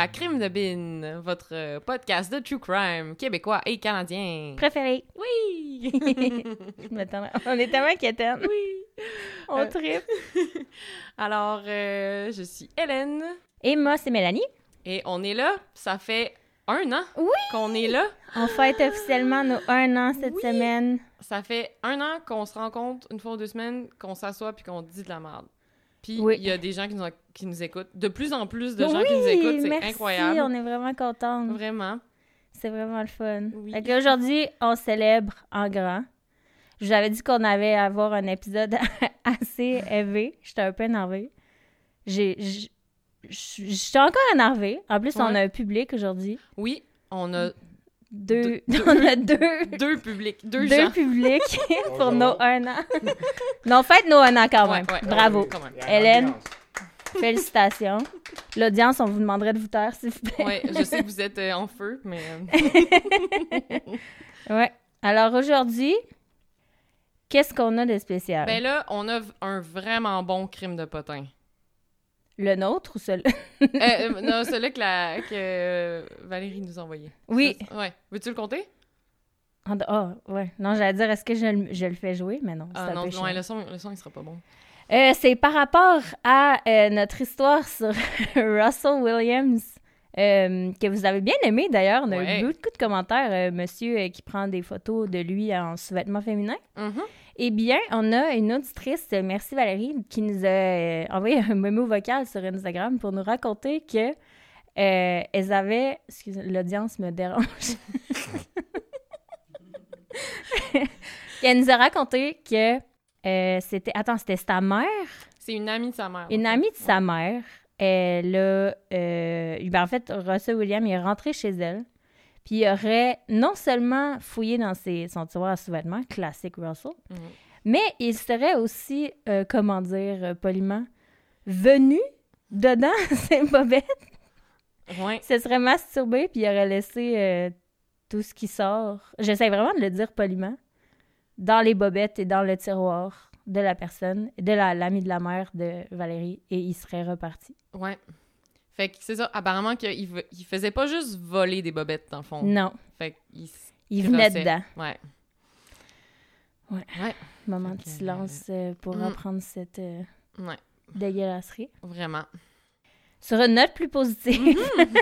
À Crime de Bin, votre euh, podcast de true crime québécois et canadien. Préféré. Oui! On est tellement quétaines. oui! On Euh, tripe. Alors, euh, je suis Hélène Et moi, c'est Mélanie. et on est là. Ça fait un an Oui! qu'on est là. On fête officiellement nos un an cette Oui. semaine. Ça fait un an qu'on se rencontre une fois ou deux semaines, qu'on s'assoit puis qu'on dit de la merde. Puis il y a des gens qui nous, qui nous écoutent. De plus en plus de gens qui nous écoutent. C'est merci, incroyable. on est vraiment contents. Vraiment. C'est vraiment le fun. Oui. Fait que aujourd'hui, on célèbre en grand. Je vous avais dit qu'on allait avoir un épisode assez élevé. J'étais un peu énervée. J'ai... J'étais encore énervée. En plus, on a un public aujourd'hui. Oui, on a Deux... Deux- on a deux... deux publics, deux, deux gens. publics pour nos un an. non, faites nos un an quand même. Ouais, ouais, Bravo. quand même. Hélène. Félicitations. L'audience, on vous demanderait de vous taire, s'il vous plaît. Ouais, je sais que vous êtes euh, en feu, mais euh, Ouais. Alors aujourd'hui, qu'est-ce qu'on a de spécial? ben là, on a un vraiment bon crime de potin. Le nôtre ou celui Euh, euh, non, celui que, la, que euh, Valérie nous a envoyé. Oui. Ouais. Veux-tu le compter? Ah, ah, ouais. Non, j'allais dire, est-ce que je, le- je le fais jouer? Mais non, Ah non, non, le son, le son, il sera pas bon. Euh, c'est par rapport à euh, notre histoire sur Russell Williams, euh, que vous avez bien aimé d'ailleurs. On a Ouais. eu beaucoup de commentaires. euh, monsieur euh, qui prend des photos de lui en sous-vêtements féminins. Mhm. Eh bien, on a une auditrice, merci Valérie, qui nous a euh, envoyé un mémo vocal sur Instagram pour nous raconter que euh, elles avaient... Excusez, l'audience me dérange. Elle nous a raconté que euh, c'était... Attends, c'était sa mère? C'est une amie de sa mère. Une en fait. amie de sa mère. Elle a... euh, ben, en fait, Russell William il est rentré chez elle. Puis il aurait non seulement fouillé dans ses, son tiroir à sous-vêtements, classique Russell, Mhm. mais il serait aussi, euh, comment dire euh, poliment, venu dedans ses bobettes. Ouais. Il se serait masturbé, puis il aurait laissé euh, tout ce qui sort. J'essaie vraiment de le dire poliment. Dans les bobettes et dans le tiroir de la personne, de la- l'ami de la mère de Valérie, et il serait reparti. Ouais. Fait que c'est ça. Apparemment qu'il il faisait pas juste voler des bobettes, dans le fond. Non, Fait qu'il il venait dedans. Ouais. Ouais. Ouais. Moment de silence euh, pour mm. reprendre cette euh, Ouais. dégueulasserie. Vraiment. Sur une note plus positive, Mhm.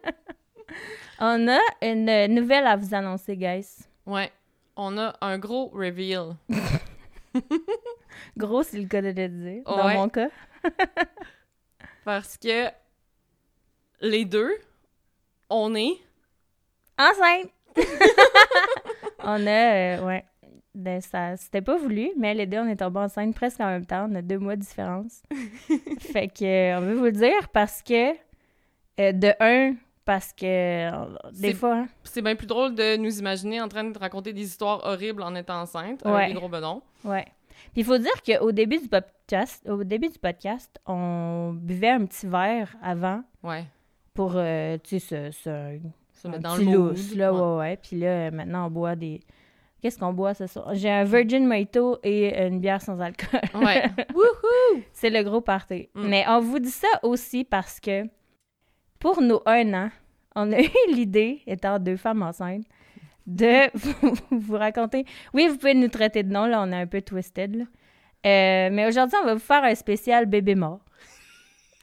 on a une euh, nouvelle à vous annoncer, guys. Ouais. On a un gros reveal. Gros, c'est le cas de le dire, dans Ouais. mon cas. Parce que les deux, on est. Enceinte! on a, euh, ouais, ben, ça, c'était pas voulu, mais les deux, on est tombés enceintes presque en même temps. On a deux mois de différence. fait que, euh, on veut vous le dire parce que, euh, de un, parce que, euh, des fois, hein, C'est bien plus drôle de nous imaginer en train de raconter des histoires horribles en étant enceinte Ouais. avec des gros bedons. ouais. Puis il faut dire qu'au début du podcast, au début du podcast, on buvait un petit verre avant Ouais. pour, euh, tu sais, se, se, Se un mettre dans le lousse, là, ouais, ouais. Puis là, maintenant, on boit des... Qu'est-ce qu'on boit ce soir? J'ai un Virgin Mojito et une bière sans alcool. Ouais. Wouhou! C'est le gros party. Mm. Mais on vous dit ça aussi parce que pour nos un an, on a eu l'idée, étant deux femmes enceintes, de vous, raconter... Oui, vous pouvez nous traiter de nom, là, on est un peu twisted, là. Euh, mais aujourd'hui, on va vous faire un spécial bébé mort.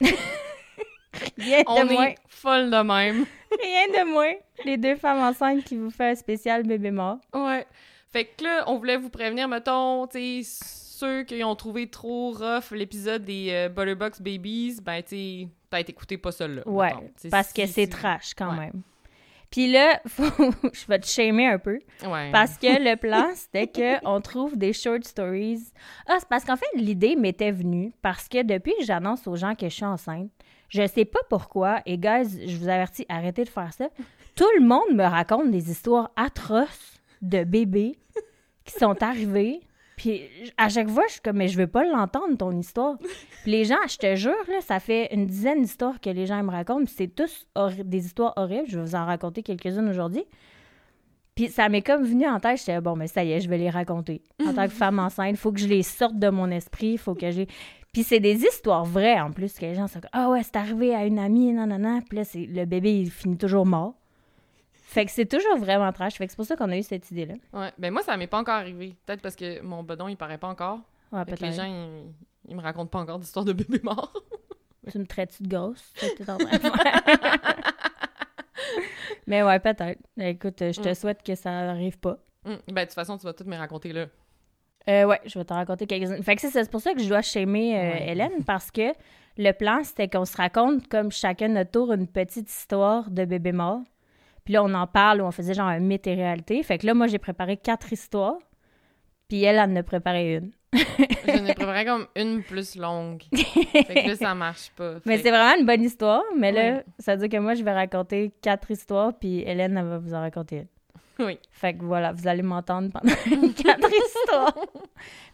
Rien de On moins. est folle de même. Rien de moins. Les deux femmes enceintes qui vous fait un spécial bébé mort. Ouais. Fait que là, on voulait vous prévenir, mettons, tu sais, ceux qui ont trouvé trop rough l'épisode des euh, Butterbox Babies, ben, tu sais, peut-être écoutez pas celle-là. Ouais, mettons. Parce si- que c'est si- trash quand Ouais. même. Puis là, faut... je vais te shamer un peu. Ouais. Parce que le plan, c'était qu'on trouve des short stories. Ah, c'est parce qu'en fait, l'idée m'était venue parce que depuis que j'annonce aux gens que je suis enceinte, je sais pas pourquoi, et guys, je vous avertis, arrêtez de faire ça. Tout le monde me raconte des histoires atroces de bébés qui sont arrivés. Puis à chaque fois, je suis comme, mais je veux pas l'entendre, ton histoire. Puis les gens, je te jure, là, ça fait une dizaine d'histoires que les gens me racontent. Puis c'est tous des histoires horribles. Je vais vous en raconter quelques-unes aujourd'hui. Puis ça m'est comme venu en tête, j'étais bon, mais ça y est, je vais les raconter. En tant que femme enceinte, il faut que je les sorte de mon esprit, il faut que j'ai... Puis c'est des histoires vraies en plus, que les gens sont comme Ah ouais, c'est arrivé à une amie, non, non, non. Puis là, le bébé, il finit toujours mort. Fait que c'est toujours vraiment trash. Fait que c'est pour ça qu'on a eu cette idée-là. Ouais. Ben moi, ça m'est pas encore arrivé. Peut-être parce que mon bedon, il paraît pas encore. Ouais, que les peut-être. gens, ils, ils me racontent pas encore d'histoires de bébés morts. Tu me traites-tu de faire? Mais ouais, peut-être. Écoute, je te Mm. souhaite que ça arrive pas. Hum, Ben, de toute façon, tu vas tout me raconter là. Euh, ouais, je vais te raconter quelques-unes. Fait que c'est pour ça que je dois shamer euh, Ouais. Hélène, parce que le plan, c'était qu'on se raconte comme chacun notre tour une petite histoire de bébé mort. Puis là, on en parle ou on faisait genre un mythe et réalité. Fait que là, moi, j'ai préparé quatre histoires. Puis elle, elle en a préparé une. J'en ai préparé comme une plus longue. fait que là, ça marche pas. Mais c'est vraiment une bonne histoire. Mais là, ça veut dire que moi, je vais raconter quatre histoires, puis Hélène, elle va vous en raconter une. Oui. Fait que voilà, vous allez m'entendre pendant quatre histoires.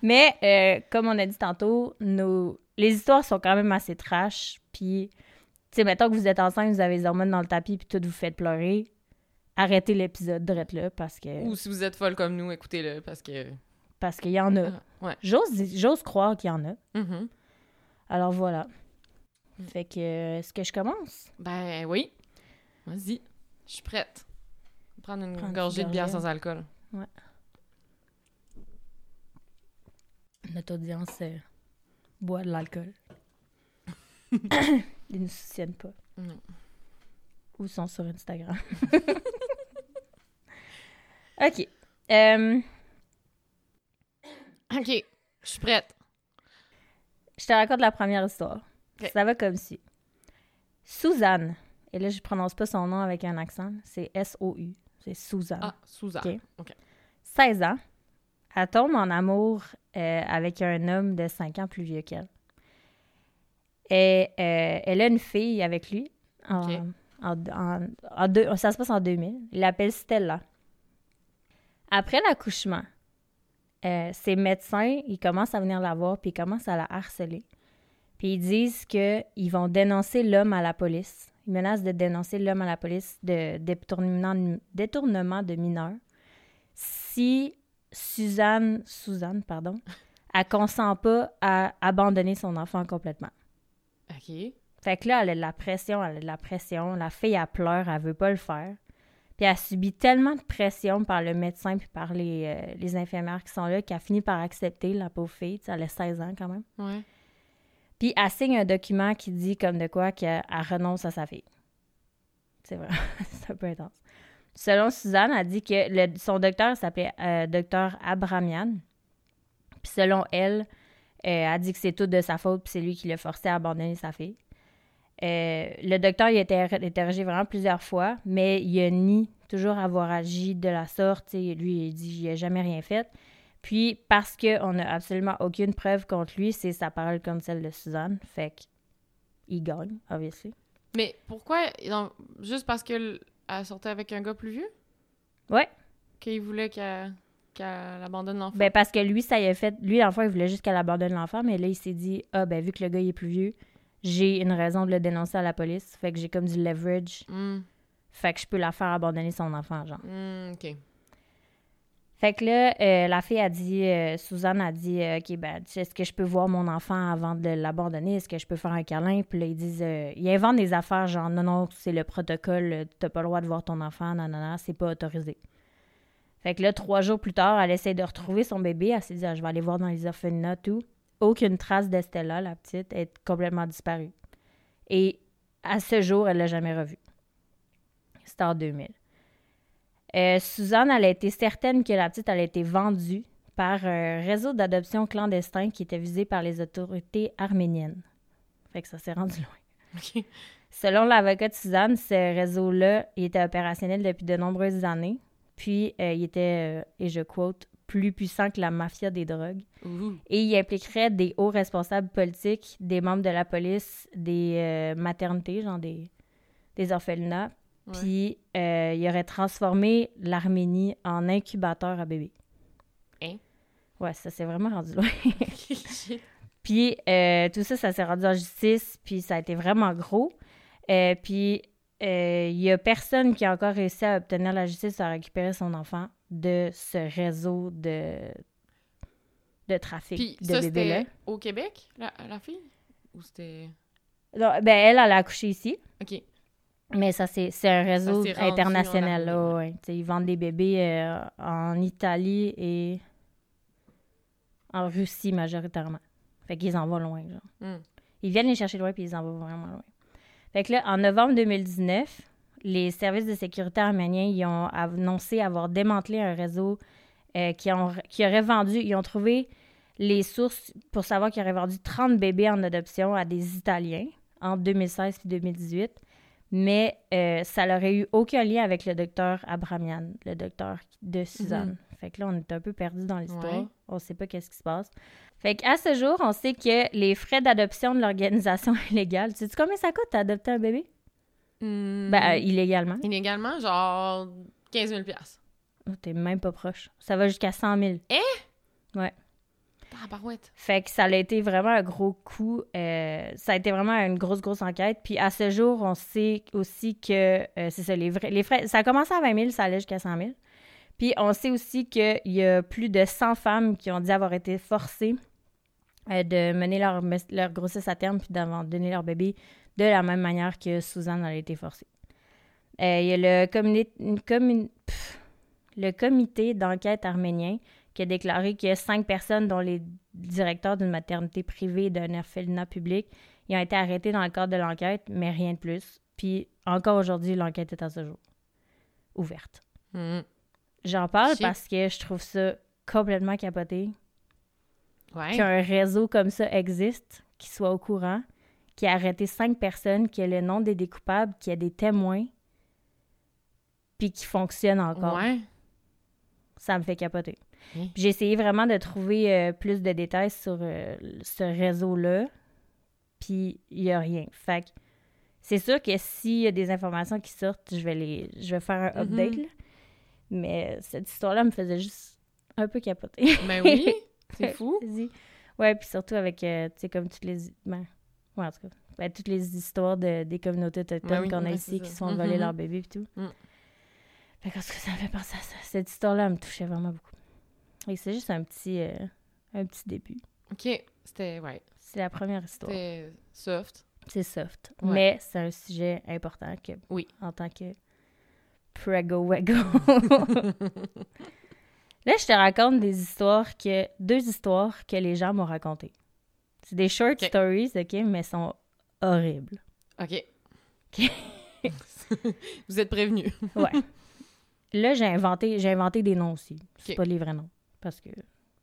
Mais euh, comme on a dit tantôt, nos... les histoires sont quand même assez trash. Puis, tu sais, mettons que vous êtes enceinte, vous avez les hormones dans le tapis, puis tout vous fait pleurer. Arrêtez l'épisode direct là parce que Ou si vous êtes folle comme nous, écoutez-le parce que. parce qu'il y en a. Ah, ouais. J'ose j'ose croire qu'il y en a. Mhm. Alors voilà. Fait que euh, est-ce que je commence? Ben oui. Vas-y. Je suis prête. Prendre une Prendre une gorgée de bière sans alcool. Notre audience euh, boit de l'alcool. Ils ne se souciennent pas. Non. Ou sont sur Instagram. OK. Euh, Ok. Je suis prête. je te raconte la première histoire. Ça va comme si. Suzanne, et là je prononce pas son nom avec un accent, c'est S-O-U. C'est Suzanne. Ah, Suzanne. Ok. Ok. 16 ans. Elle tombe en amour euh, avec un homme de 5 ans plus vieux qu'elle. Et euh, elle a une fille avec lui. En. En- deux- ça se passe en 2000. Il l'appelle Stella. Après l'accouchement, euh, ses médecins, ils commencent à venir la voir puis ils commencent à la harceler. Puis ils disent qu'ils vont dénoncer l'homme à la police. Ils menacent de dénoncer l'homme à la police de détournement, détournement de mineurs si Suzanne, Suzanne, pardon, elle consent pas à abandonner son enfant complètement. Ok. Fait que là, elle a de la pression, elle a de la pression. La fille, elle pleure, elle veut pas le faire. Puis elle subit tellement de pression par le médecin puis par les, euh, les infirmières qui sont là qu'elle finit par accepter, la pauvre fille. Tu sais, elle a 16 ans quand même. Ouais. Puis elle signe un document qui dit comme de quoi qu'elle elle renonce à sa fille. C'est vrai, c'est un peu intense. Selon Suzanne, elle dit que le- son docteur s'appelait euh, docteur Abramian. Puis selon elle, euh, elle dit que c'est tout de sa faute, puis c'est lui qui l'a forcé à abandonner sa fille. Euh, le docteur il a été interrogé vraiment plusieurs fois, mais il a nie toujours avoir agi de la sorte. tu sais, Lui, il dit qu'il n'a jamais rien fait. Puis, parce qu'on n'a absolument aucune preuve contre lui, c'est sa parole comme celle de Suzanne. Fait qu'il gagne, obviously. Mais pourquoi non, Juste parce qu'elle elle sortait avec un gars plus vieux? Ouais. Qu'il voulait qu'elle qu'elle abandonne l'enfant? Ben, parce que lui, ça y a fait. Lui, l'enfant, il voulait juste qu'elle abandonne l'enfant, mais là, il s'est dit Ah, ben, vu que le gars, il est plus vieux, j'ai une raison de le dénoncer à la police. Fait que j'ai comme du leverage. Hmm, Fait que je peux la faire abandonner son enfant, genre. hmm, ok. Fait que là, euh, la fille a dit, euh, Suzanne a dit, euh, OK, ben, est-ce que je peux voir mon enfant avant de l'abandonner? Est-ce que je peux faire un câlin? Puis là, ils disent, ils inventent des affaires genre, non, non, c'est le protocole, t'as pas le droit de voir ton enfant, non, non, non, c'est pas autorisé. Fait que là, trois jours plus tard, elle essaie de retrouver son bébé. Elle s'est dit, Ah, je vais aller voir dans les orphelinats, tout. Aucune trace d'Estella, la petite, est complètement disparue. Et à ce jour, elle l'a jamais revue. C'était en 2000. Euh, Suzanne, elle a été certaine que la petite elle a été vendue par un réseau d'adoption clandestin qui était visé par les autorités arméniennes. Fait que ça s'est rendu loin. Selon l'avocat de Suzanne, ce réseau-là il était opérationnel depuis de nombreuses années. Puis, euh, il était, euh, et je quote, plus puissant que la mafia des drogues. Et il impliquerait des hauts responsables politiques, des membres de la police, des euh, maternités, genre des, des orphelinats. Puis euh, il aurait transformé l'Arménie en incubateur à bébés. Hein? Ouais, ça s'est vraiment rendu loin. Puis euh, tout ça, ça s'est rendu en justice, puis ça a été vraiment gros. Euh, puis il y a personne qui a encore réussi à obtenir la justice à récupérer son enfant de ce réseau de de trafic Puis de bébés-là. c'était au Québec, la, la fille? Ou c'était... Ben, elle, elle a accouché ici. OK. Mais ça, c'est un réseau international. Là, ouais. Ils vendent des bébés euh, en Italie et en Russie majoritairement. Fait qu'ils en vont loin. Genre. Hmm. Ils viennent les chercher loin puis ils en vont vraiment loin. Fait que là, en novembre 2019, les services de sécurité arméniens ils ont annoncé avoir démantelé un réseau euh, qui, ont, qui aurait vendu, ils ont trouvé les sources pour savoir qu'ils auraient vendu 30 bébés en adoption à des Italiens entre 2016 et 2018. Mais euh, ça n'aurait eu aucun lien avec le docteur Abramian, le docteur de Suzanne. Fait que là, on est un peu perdu dans l'histoire. Ouais. On sait pas qu'est-ce qui se passe. Fait qu'à ce jour, on sait que les frais d'adoption de l'organisation illégale, tu sais combien ça coûte d'adopter un bébé? Hmm. Ben, euh, illégalement. Illégalement, genre 15 000 Oh, T'es même pas proche. Ça va jusqu'à 100 000. Tabarouette. Fait que ça a été vraiment un gros coup. euh, ça a été vraiment une grosse, grosse enquête. Puis à ce jour, on sait aussi que euh, c'est ça, les, vrais, les frais. Ça a commencé à 20 000, ça allait jusqu'à 100 000. Puis on sait aussi qu'il y a plus de 100 femmes qui ont dit avoir été forcées euh, de mener leur, leur grossesse à terme puis d'avoir donné leur bébé de la même manière que Suzanne a été forcée. Euh, il y a le, communi- une commun- pff, le comité d'enquête arménien qui a déclaré que cinq personnes, dont les directeurs d'une maternité privée et d'un orphelinat public, ils ont été arrêtés dans le cadre de l'enquête, mais rien de plus. Puis encore aujourd'hui, l'enquête est à ce jour ouverte. Hmm. J'en parle parce que je trouve ça complètement capoté Ouais. qu'un réseau comme ça existe, qui soit au courant, qui a arrêté cinq personnes, qui a le nom des découpables, qui a des témoins, puis qui fonctionne encore. Ouais. Ça me fait capoter. J'ai essayé vraiment de trouver euh, plus de détails sur euh, ce réseau-là, puis il n'y a rien. Fait que c'est sûr que s'il y a des informations qui sortent, je vais les je vais faire un Mhm. update. là. Mais cette histoire-là me faisait juste un peu capoter. Ben oui, c'est fou. Ouais, puis surtout avec, euh, tu sais, comme toutes les... Ben, ouais, en tout cas, ben, toutes les histoires de, des communautés autochtones Ben oui, qu'on a ici qui se font voler Mhm. leurs bébés et tout. Mm. Fait que, cas, ça me fait penser à ça. Cette histoire-là me touchait vraiment beaucoup. Et c'est juste un petit, euh, un petit début. OK. C'était, ouais, C'est la première histoire. c'était soft. C'est soft. Ouais. Mais c'est un sujet important que, Oui. en tant que prego wego. Là, je te raconte des histoires que. Deux histoires que les gens m'ont racontées. C'est des short stories, OK, mais sont horribles. OK. OK. Vous êtes prévenus. Ouais. Là, j'ai inventé, j'ai inventé des noms aussi. C'est pas les vrais noms. Parce que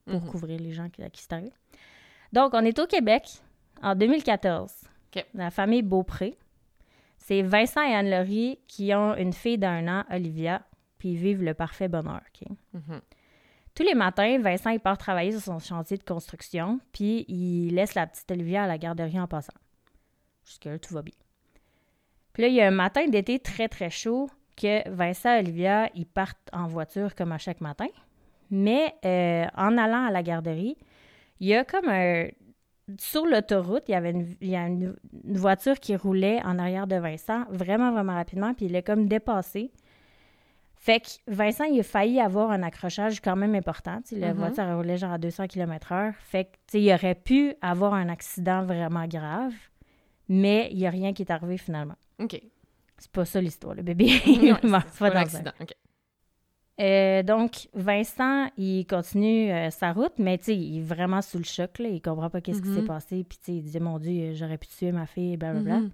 pour Mhm. couvrir les gens qui, à qui c'est arrivé. Donc, on est au Québec en 2014. OK. La famille Beaupré. C'est Vincent et Anne-Laurie qui ont une fille d'un an, Olivia, puis ils vivent le parfait bonheur. OK? Mhm. Tous les matins, Vincent part travailler sur son chantier de construction, puis il laisse la petite Olivia à la garderie en passant. Jusque-là, tout va bien. Puis là, il y a un matin d'été très, très chaud que Vincent et Olivia, ils partent en voiture comme à chaque matin. Mais euh, en allant à la garderie, il y a comme un... Sur l'autoroute, il y avait une, a une, une voiture qui roulait en arrière de Vincent vraiment, vraiment rapidement, puis il l'a comme dépassé. Fait que Vincent, il a failli avoir un accrochage quand même important. Tu sais, La Mhm. voiture roulait genre à 200 km/h. Fait que, il aurait pu avoir un accident vraiment grave, mais il n'y a rien qui est arrivé finalement. OK. C'est pas ça l'histoire. Le bébé, il c'est pas pas dans un- l'accident. OK. Euh, donc, Vincent, il continue euh, sa route, mais tu sais, il est vraiment sous le choc. Là. Il comprend pas qu'est-ce qui s'est passé. Puis, tu sais, il dit Mon Dieu, j'aurais pu tuer ma fille, blablabla. Mhm.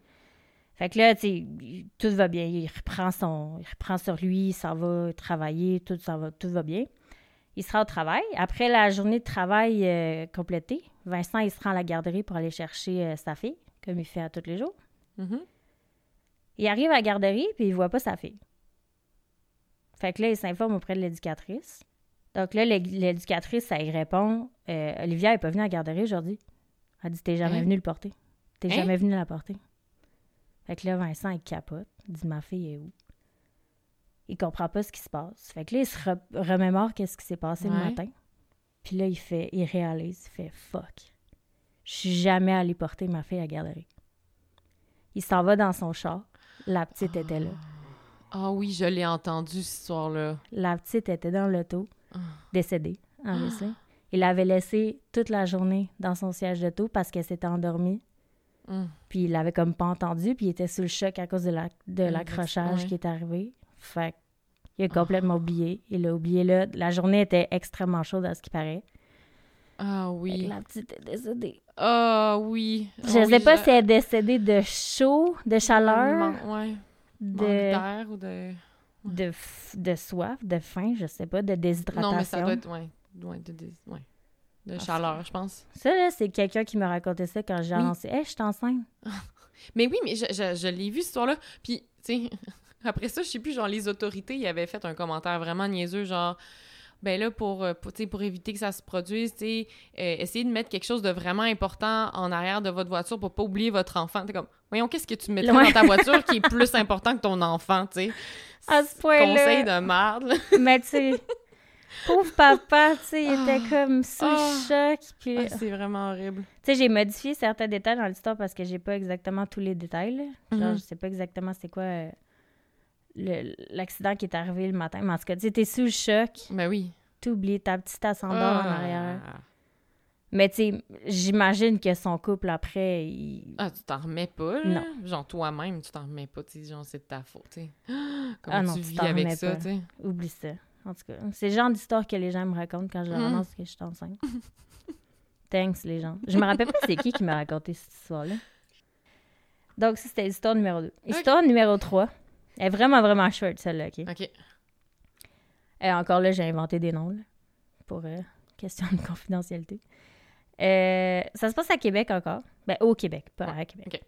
Fait que là, tu sais, tout va bien. Il reprend, son, il reprend sur lui, il s'en va travailler, tout, ça va, tout va bien. Il sera au travail. Après la journée de travail euh, complétée, Vincent, il se rend à la garderie pour aller chercher euh, sa fille, comme il fait à tous les jours. Mhm. Il arrive à la garderie, puis il voit pas sa fille. Fait que là, il s'informe auprès de l'éducatrice. Donc là, l'é- l'éducatrice, ça y répond euh, Olivia n'est pas venue à la garderie aujourd'hui. Elle dit T'es jamais Hein? venu le porter. T'es Hein? jamais venu la porter. Fait que là, Vincent, il capote. Il dit Ma fille est où? Il comprend pas ce qui se passe. Fait que là, il se re- remémore qu'est-ce qui s'est passé le matin. Puis là, il fait, il réalise, il fait Fuck. Je suis jamais allé porter ma fille à la garderie. Il s'en va dans son char. La petite était là. Ah oui, je l'ai entendu, cette histoire-là. La petite était dans l'auto, Ah. décédée, obviously. Il l'avait laissé toute la journée dans son siège d'auto parce qu'elle s'était endormie. Puis il l'avait comme pas entendu, puis il était sous le choc à cause de la- de Ouais, l'accrochage ouais. qui est arrivé. Fait qu'il a complètement oublié. Il l'a oublié là. La journée était extrêmement chaude à ce qui paraît. Ah oui. La petite est décédée. Ah oui. Je Ah sais pas je- si elle est décédée de chaud, de chaleur, Man- Ouais. De, d'air ou de. de, f- de soif, de faim, je sais pas, de déshydratation. Non, mais ça doit être. Ouais. ouais, de, de- ouais. De Ah, chaleur, je pense. Ça, là, c'est quelqu'un qui me racontait ça quand j'ai Oui. annoncé « Hey, je suis enceinte! Mais oui, mais je, je, je l'ai vu, cette histoire-là. Puis, tu sais, après ça, je sais plus, genre, les autorités, ils avaient fait un commentaire vraiment niaiseux, genre, ben là, pour, euh, pour, tu sais, pour éviter que ça se produise, tu sais, euh, essayez de mettre quelque chose de vraiment important en arrière de votre voiture pour pas oublier votre enfant. T'es comme, voyons, qu'est-ce que tu mettrais Ouais. dans ta voiture qui est plus important que ton enfant, tu sais? À ce point-là. Conseil de merde, là. » Mais tu sais, pauvre papa, tu sais, il était Ah. comme sous le Ah. choc. Puis, Ah, tu c'est vraiment horrible. sais, j'ai modifié certains détails dans l'histoire parce que j'ai pas exactement tous les détails. là. Genre, Mhm. je sais pas exactement c'est quoi euh, l'accident qui est arrivé le matin. Mais en tout cas, tu sais, t'es sous le choc, Ben oui. t'oublies ta petite ascendant en arrière. Mais tu sais, j'imagine que son couple après, il... Ah, tu t'en remets pas, là? Non. Genre, toi-même, tu t'en remets pas, tu sais, genre, c'est de ta faute, tu sais. Comment Ah non, tu tu vis avec ça, tu sais? oublie ça. En tout cas, c'est le genre d'histoire que les gens me racontent quand je leur Mm. annonce que je suis enceinte. Thanks, les gens. Je me rappelle pas c'est qui qui m'a raconté cette histoire-là. Donc, ça, c'était l'histoire numéro 2. Histoire numéro 3. Elle est vraiment, vraiment short, celle-là, OK? OK. Et encore là, j'ai inventé des noms, là, pour euh, question de confidentialité. Euh, ça se passe à Québec encore. Ben, au Québec, pas à Québec. ok.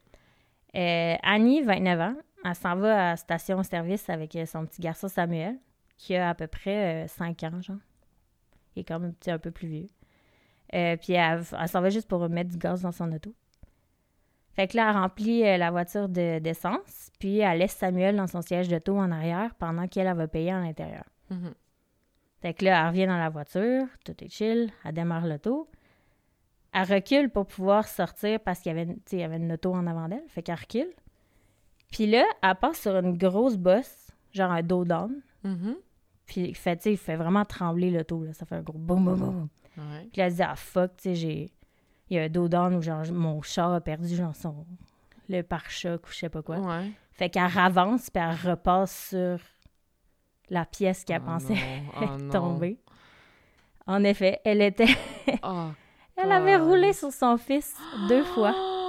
Euh, Annie, 29 ans, elle s'en va à la station-service avec euh, son petit garçon Samuel, qui a à peu près 5 ans, genre. Il est quand même un peu plus vieux. Euh, puis elle, elle s'en va juste pour mettre du gaz dans son auto. Fait que là, elle remplit euh, la voiture de- d'essence, puis elle laisse Samuel dans son siège d'auto en arrière pendant qu'elle elle va payer à l'intérieur. Mhm. Fait que là, elle revient dans la voiture, tout est chill, elle démarre l'auto. Elle recule pour pouvoir sortir parce qu'il y avait, il y avait une auto en avant d'elle. Fait qu'elle recule. Puis là, elle passe sur une grosse bosse, genre un dos down. Mhm. Puis fait, il fait vraiment trembler l'auto. Là. Ça fait un gros boum, boum, boum. Ouais. Puis là, elle se dit, ah fuck, tu sais, j'ai. Il y a un dos down où genre, mon char a perdu genre son. le pare-choc ou je sais pas quoi. Ouais. Fait qu'elle ravance, puis elle repasse sur la pièce qu'elle Oh pensait oh tomber. En effet, elle était. Oh. Elle avait roulé sur son fils deux fois.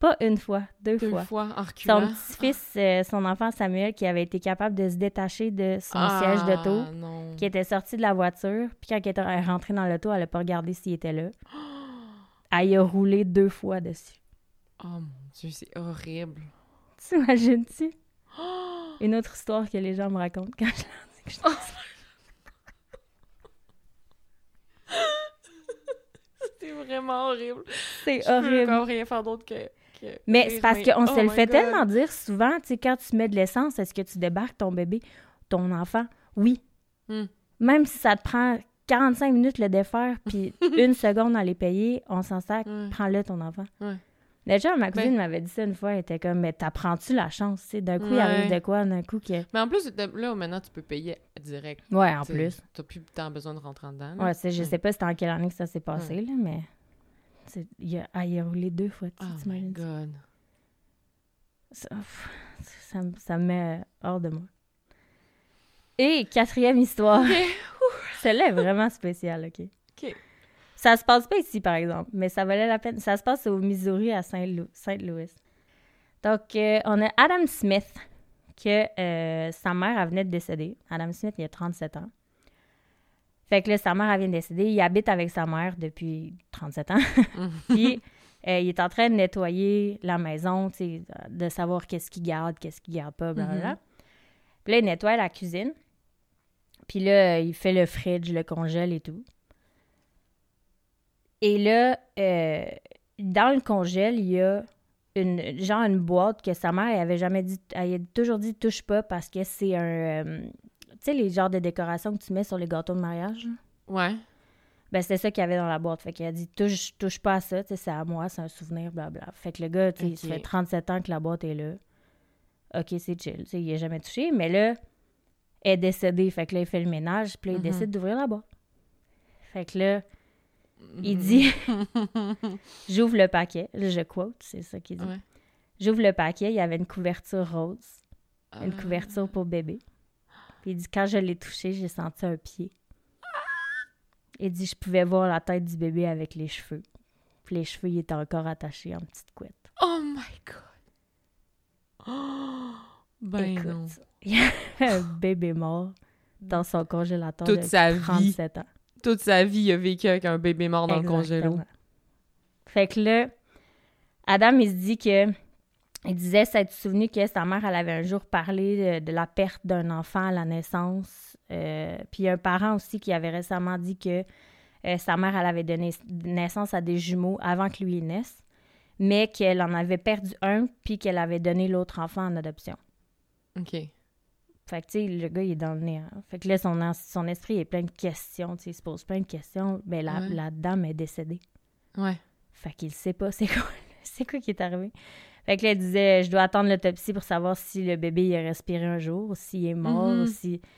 Pas une fois, deux, Deux fois. fois en Son reculant. petit-fils, euh, son enfant Samuel, qui avait été capable de se détacher de son Ah, siège d'auto, qui était sorti de la voiture, puis quand elle était rentrée dans l'auto, elle n'a pas regardé s'il était là. Elle y a roulé deux fois dessus. Oh mon Dieu, c'est horrible. T'imagines-tu? Une autre histoire que les gens me racontent quand je leur dis que je suis C'est vraiment horrible. C'est Je peux horrible. encore rien faire d'autre que, que Mais c'est parce qu'on oh se le my fait God. tellement dire souvent, tu sais, quand tu mets de l'essence, est-ce que tu débarques ton bébé, ton enfant? Oui. Hmm. Même si ça te prend 45 minutes le défaire, puis une seconde à les payer, on s'en Ouais. prends-le ton enfant. Déjà, ma cousine Ben- m'avait dit ça une fois, elle était comme, mais t'apprends-tu la chance, tu sais, d'un coup, il arrive de quoi, d'un coup que... Mais en plus, là, maintenant, tu peux payer direct. Ouais, en plus. T'as plus tant besoin de rentrer en dedans. là. Ouais, je sais pas c'était en quelle année que ça s'est passé, là, mais... Il a, ah, il a roulé deux fois, tu Oh my? God. Ça, ça, me- ça me met hors de moi. Et quatrième histoire. Celle-là est vraiment spéciale, OK? OK. Ça se passe pas ici, par exemple, mais ça valait la peine. Ça se passe au Missouri, à Saint-Lou- Saint-Louis. Donc, euh, on a Adam Smith, que euh, sa mère, elle venait de décéder. Adam Smith, il a 37 ans. Fait que là, sa mère, elle vient de décéder. Il habite avec sa mère depuis 37 ans. Puis, euh, il est en train de nettoyer la maison, de savoir qu'est-ce qu'il garde, qu'est-ce qu'il garde pas, blablabla. Mhm. Puis là, il nettoie la cuisine. Puis là, il fait le fridge, le congèle et tout. Et là, euh, dans le congèle, il y a une genre une boîte que sa mère elle avait jamais dit, elle a toujours dit touche pas parce que c'est un, euh, sais les genres de décorations que tu mets sur les gâteaux de mariage. Ouais. Ben, c'était ça qu'il y avait dans la boîte. Fait qu'elle a dit, touche, touche pas à ça, tu sais, c'est à moi, c'est un souvenir, blabla. Fait que le gars, tu sais, ça fait 37 ans que la boîte est là. OK, c'est chill, tu sais, il a jamais touché, mais là, elle est décédée. Fait que là, il fait le ménage, puis là, il Mhm. décide d'ouvrir la boîte. Fait que là, Il dit J'ouvre le paquet. Là, je quote, c'est ça qu'il dit. Ouais. J'ouvre le paquet, il y avait une couverture rose, une Ah. couverture pour bébé. Puis il dit Quand je l'ai touché, j'ai senti un pied. Il dit Je pouvais voir la tête du bébé avec les cheveux. Puis les cheveux, ils étaient encore attachés en petite couette. Oh my god! Oh, ben Écoute, non. il y a un bébé mort dans son congélateur Toute de sa vie. 37 ans. Toute sa vie, il a vécu avec un bébé mort dans le congélo. Fait que là, Adam, il se dit que. Il disait s'être souvenu que sa mère, elle avait un jour parlé de, de la perte d'un enfant à la naissance. Euh, puis un parent aussi qui avait récemment dit que euh, sa mère, elle avait donné naissance à des jumeaux avant que lui naisse, mais qu'elle en avait perdu un, puis qu'elle avait donné l'autre enfant en adoption. OK. Fait que, tu sais, le gars, il est dans le néant. Fait que là, son, son esprit est plein de questions. Tu sais, il se pose plein de questions. Ben, la, Ouais. la dame est décédée. Ouais. Fait qu'il sait pas c'est quoi, c'est quoi qui est arrivé. Fait que là, il disait, je dois attendre l'autopsie pour savoir si le bébé il a respiré un jour, s'il est mort, Mhm. ou si... Tu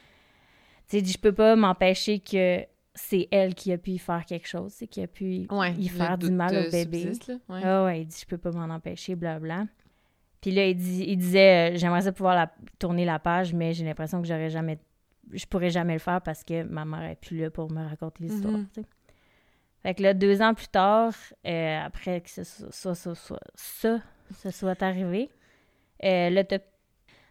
sais, il dit, je peux pas m'empêcher que c'est elle qui a pu y faire quelque chose, c'est qui a pu Ouais. y faire du mal euh, au bébé. subsiste, là. Ouais. Ah ouais, il dit, je peux pas m'en empêcher, blabla. Puis là, il, dit, il disait, euh, j'aimerais ça pouvoir la- tourner la page, mais j'ai l'impression que j'aurais jamais... Je pourrais jamais le faire parce que ma mère est plus là pour me raconter l'histoire, Mhm. tu sais. Fait que là, deux ans plus tard, euh, après que ce soit, soit- soit- soit- ça se soit arrivé, euh, l'autop-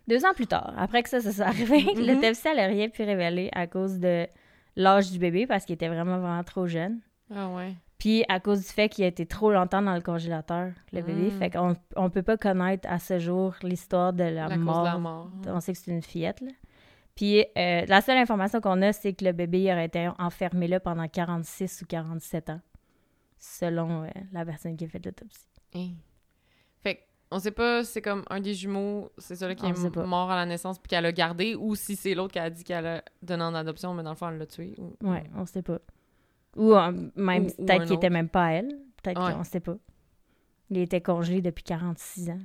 Deux ans plus tard, après que ça se soit arrivé, Mhm. l'autopsie n'a rien pu révéler à cause de l'âge du bébé parce qu'il était vraiment, vraiment trop jeune. Ah ouais. Puis à cause du fait qu'il a été trop longtemps dans le congélateur, le bébé. Mm. Fait qu'on on peut pas connaître à ce jour l'histoire de de la mort. On sait que c'est une fillette, là. Puis euh, la seule information qu'on a, c'est que le bébé il aurait été enfermé là pendant 46 ou 47 ans, selon euh, la personne qui a fait l'autopsie. Hein. On sait pas si c'est comme un des jumeaux, c'est celui qui On est mort à la naissance puis qu'elle a gardé, ou si c'est l'autre qui a dit qu'elle a donné en adoption, mais dans le fond, elle l'a tué. Ou... Ouais, on sait pas. Ou euh, même, peut-être qu'il était même pas à elle. Peut-être Ouais. qu'on sait pas. Il était congelé depuis 46 ans.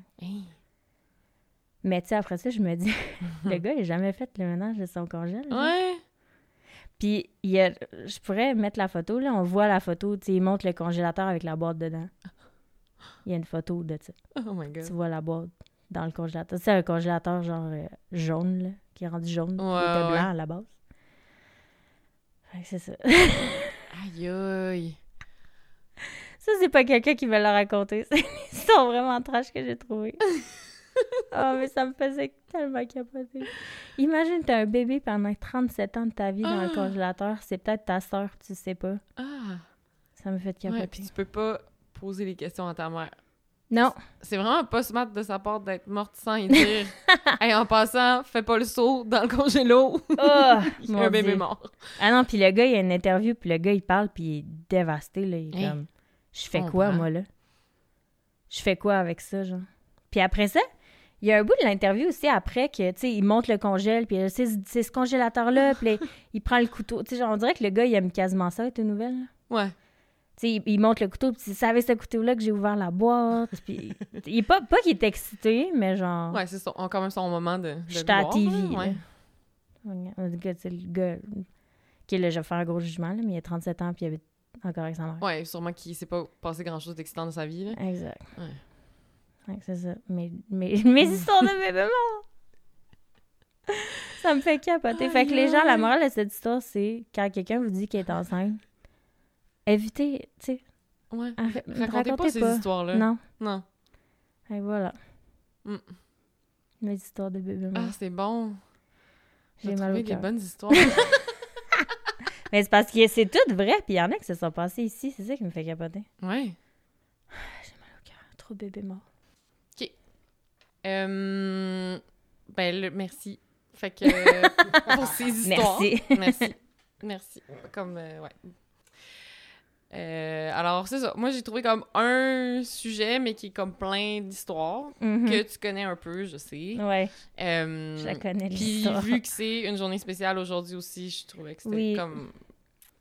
Mais tu sais, après ça, je me dis, le gars, il a jamais fait le ménage de son congèle. Ouais. Puis, il y a, je pourrais mettre la photo, là. On voit la photo, tu sais, il montre le congélateur avec la boîte dedans. Il y a une photo de ça. Oh my god. Tu vois la boîte dans le congélateur. C'est un congélateur genre euh, jaune, là, qui est rendu jaune. Ouais, il était ouais. blanc à la base. Fait que c'est ça. Aïe aïe. Ça, c'est pas quelqu'un qui me l'a raconté. C'est vraiment trash que j'ai trouvée. oh, mais ça me faisait tellement capoter. Imagine, t'as un bébé pendant 37 ans de ta vie dans le Ah. congélateur. C'est peut-être ta soeur, tu sais pas. Ah. Ça me fait Ouais, capoter. puis tu peux pas poser les questions à ta mère. Non, C'est vraiment pas smart de sa part d'être morte sans y dire Hey, en passant, fais pas le saut dans le congélo. Oh, Il y a mon un bébé Dieu. mort. Ah non, puis le gars, il y a une interview, puis le gars, il parle, puis il est dévasté, là. Il est comme, je fais quoi, moi, là? Je fais quoi avec ça, genre? Puis après ça, il y a un bout de l'interview aussi, après, que, tu sais, il monte le congèle, puis c'est ce congélateur-là, puis il prend le couteau. Tu sais, on dirait que le gars, il aime quasiment ça, être nouvelle, là. Ouais. Tu sais, il, monte le couteau, puis c'est avec ce couteau-là que j'ai ouvert la boîte, puis... il est pas, pas qu'il est excité, mais genre... Ouais, c'est son, quand même son moment de. de J'étais à TV, là. Ouais. Ouais, Le gars, tu sais, le gars... Qui là, je vais faire un gros jugement, là, mais il a 37 ans, puis il habite encore avec sa mère. Ouais, sûrement qu'il s'est pas passé grand chose d'excitant dans sa vie. Là. Exact. Ouais. Ouais, c'est ça. Mes, mes, mes histoires de bébé mort. ça me fait capoter. fait que les gens, la morale de cette histoire, c'est quand quelqu'un vous dit qu'il est enceinte, évitez, tu sais, Ouais. arrête- Racontez pas ces histoires-là. Non. Non. Et voilà. Mm. Mes histoires de bébé mort. Ah, c'est bon. J'ai J'ai mal au des cœur. bonnes histoires. Mais c'est parce que c'est tout vrai, puis il y en a qui se sont passés ici. C'est ça qui me fait capoter. ouais. Trop de bébés morts. Euh, ben, le, merci. Fait que. pour ces histoires. Merci. Merci. Merci. Comme, euh, ouais. Euh, alors, c'est ça. Moi, j'ai trouvé comme un sujet, mais qui est comme plein d'histoires Mhm. que tu connais un peu, je sais. Ouais, Euh, je la connais Puis, vu que c'est une journée spéciale aujourd'hui aussi, je trouvais que c'était Oui. comme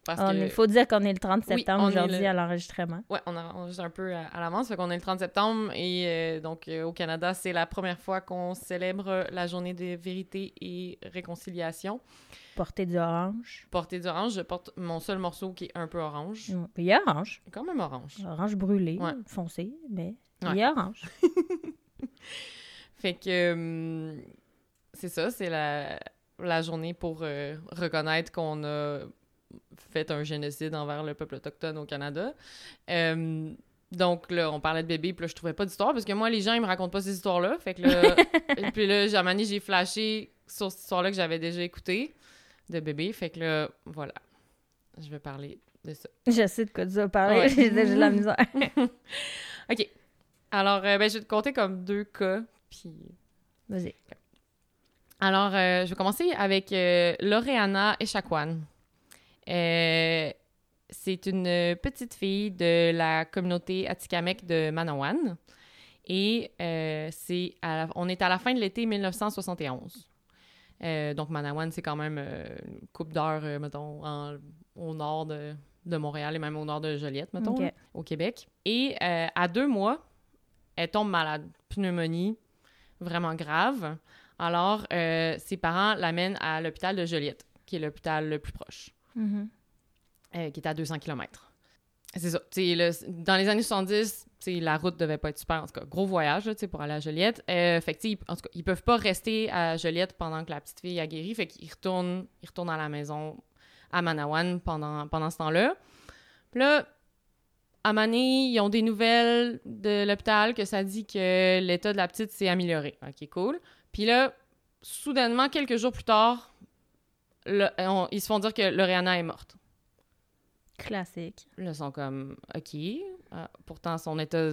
Parce On- que... Il faut dire qu'on est le 30 Oui, septembre aujourd'hui le- à l'enregistrement. Ouais, on enregistre un peu à, à l'avance, fait qu'on est le 30 septembre et euh, donc euh, au Canada, c'est la première fois qu'on célèbre la journée de vérité et réconciliation. Porter du orange. Porter du orange, je porte mon seul morceau qui est un peu orange. Mm. Il y a orange. Quand même orange. Orange brûlé, Ouais. foncé, mais Ouais. il y a orange. Fait que hum, c'est ça, c'est la, la journée pour euh, reconnaître qu'on a fait un génocide envers le peuple autochtone au Canada. Euh, donc là, on parlait de bébé, puis là, je trouvais pas d'histoire, parce que moi, les gens, ils me racontent pas ces histoires-là. Fait que là, et puis là, à un j'ai flashé sur cette histoire-là que j'avais déjà écoutée de bébé. Fait que là, voilà, je vais parler de ça. Je sais de quoi tu vas parler. Ouais. J'ai déjà de la misère. OK. Alors, euh, ben, je vais te compter comme deux cas, puis Vas-y. Alors, euh, je vais commencer avec euh, Loreana Echaquan. Euh, c'est une petite fille de la communauté Atikamekw de Manawan. Et euh, c'est la- on est à la fin de l'été 1971. Euh, donc, Manawan, c'est quand même une coupe d'heure, mettons, en- au nord de, de Montréal et même au nord de Joliette, mettons, au Québec. Et à deux mois, elle tombe malade. Pneumonie, vraiment grave. Alors, ses parents l'amènent à l'hôpital de Joliette, qui est l'hôpital le plus proche, Mhm. euh, qui est à 200 km. C'est ça. Là, dans les années 70, tu sais, la route devait pas être super. En tout cas, gros voyage là, pour aller à Joliette. Euh, fait en tout cas, ils peuvent pas rester à Joliette pendant que la petite fille a guéri. Fait qu'ils retournent, ils retournent à la maison à Manawan pendant, pendant ce temps-là. Là, à Mané, ils ont des nouvelles de l'hôpital que ça dit que l'état de la petite s'est amélioré. OK, cool. Puis là, soudainement, quelques jours plus tard, le- on- ils se font dire que Loriana est morte. Classique. Là, ils sont comme, OK. Ah, pourtant, son état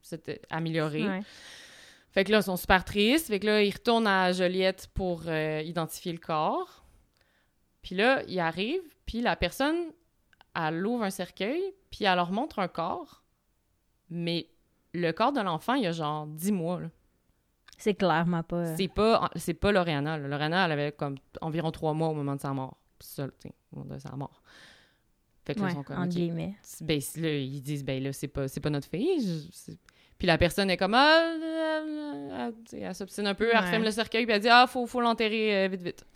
s'était amélioré. Ouais. Fait que là, ils sont super tristes. Fait que là, ils retournent à Joliette pour euh, identifier le corps. Puis là, ils arrivent, puis la personne, elle ouvre un cercueil, puis elle leur montre un corps. Mais le corps de l'enfant, il y a genre 10 mois, là. C'est clairement pas. C'est pas, c'est pas Loriana. Loriana, elle avait comme environ 3 mois au moment de sa mort. Ça, tu sais, au moment de sa mort. Fait que là, ils sont comme, entre OK. guillemets. Ben, là, ils disent, ben là, c'est pas, c'est pas notre fille. je- Puis la personne est comme, ah, euh, euh, elle, elle s'obstine un peu, elle Ouais. referme le cercueil, puis elle dit, ah, faut, faut l'enterrer euh, vite, vite.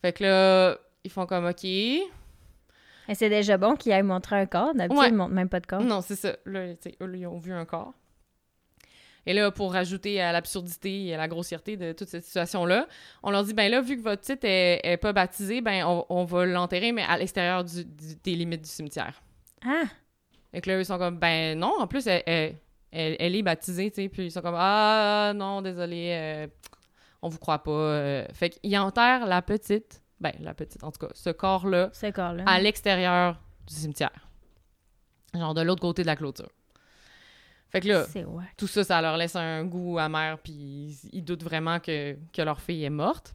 Fait que là, ils font comme, OK. Et c'est déjà bon qu'il aille montrer un corps. D'habitude, Ouais. ils montrent même pas de corps. Non, c'est ça. Là, eux, là, ils ont vu un corps. Et là, pour rajouter à l'absurdité et à la grossièreté de toute cette situation-là, on leur dit, ben là, vu que votre petite est, est pas baptisée, ben on, on va l'enterrer, mais à l'extérieur du- du- des limites du cimetière. Ah! Fait que là, ils sont comme, ben non, en plus, elle, elle, elle- elle est baptisée, tu sais, puis ils sont comme, ah non, désolé, euh, on vous croit pas. euh. Fait qu'ils enterrent la petite, ben la petite, en tout cas, ce corps-là, Ce corps-là. à l'extérieur du cimetière. Genre de l'autre côté de la clôture. Fait que là, tout ça, ça leur laisse un goût amer, puis ils, doutent vraiment que, que leur fille est morte.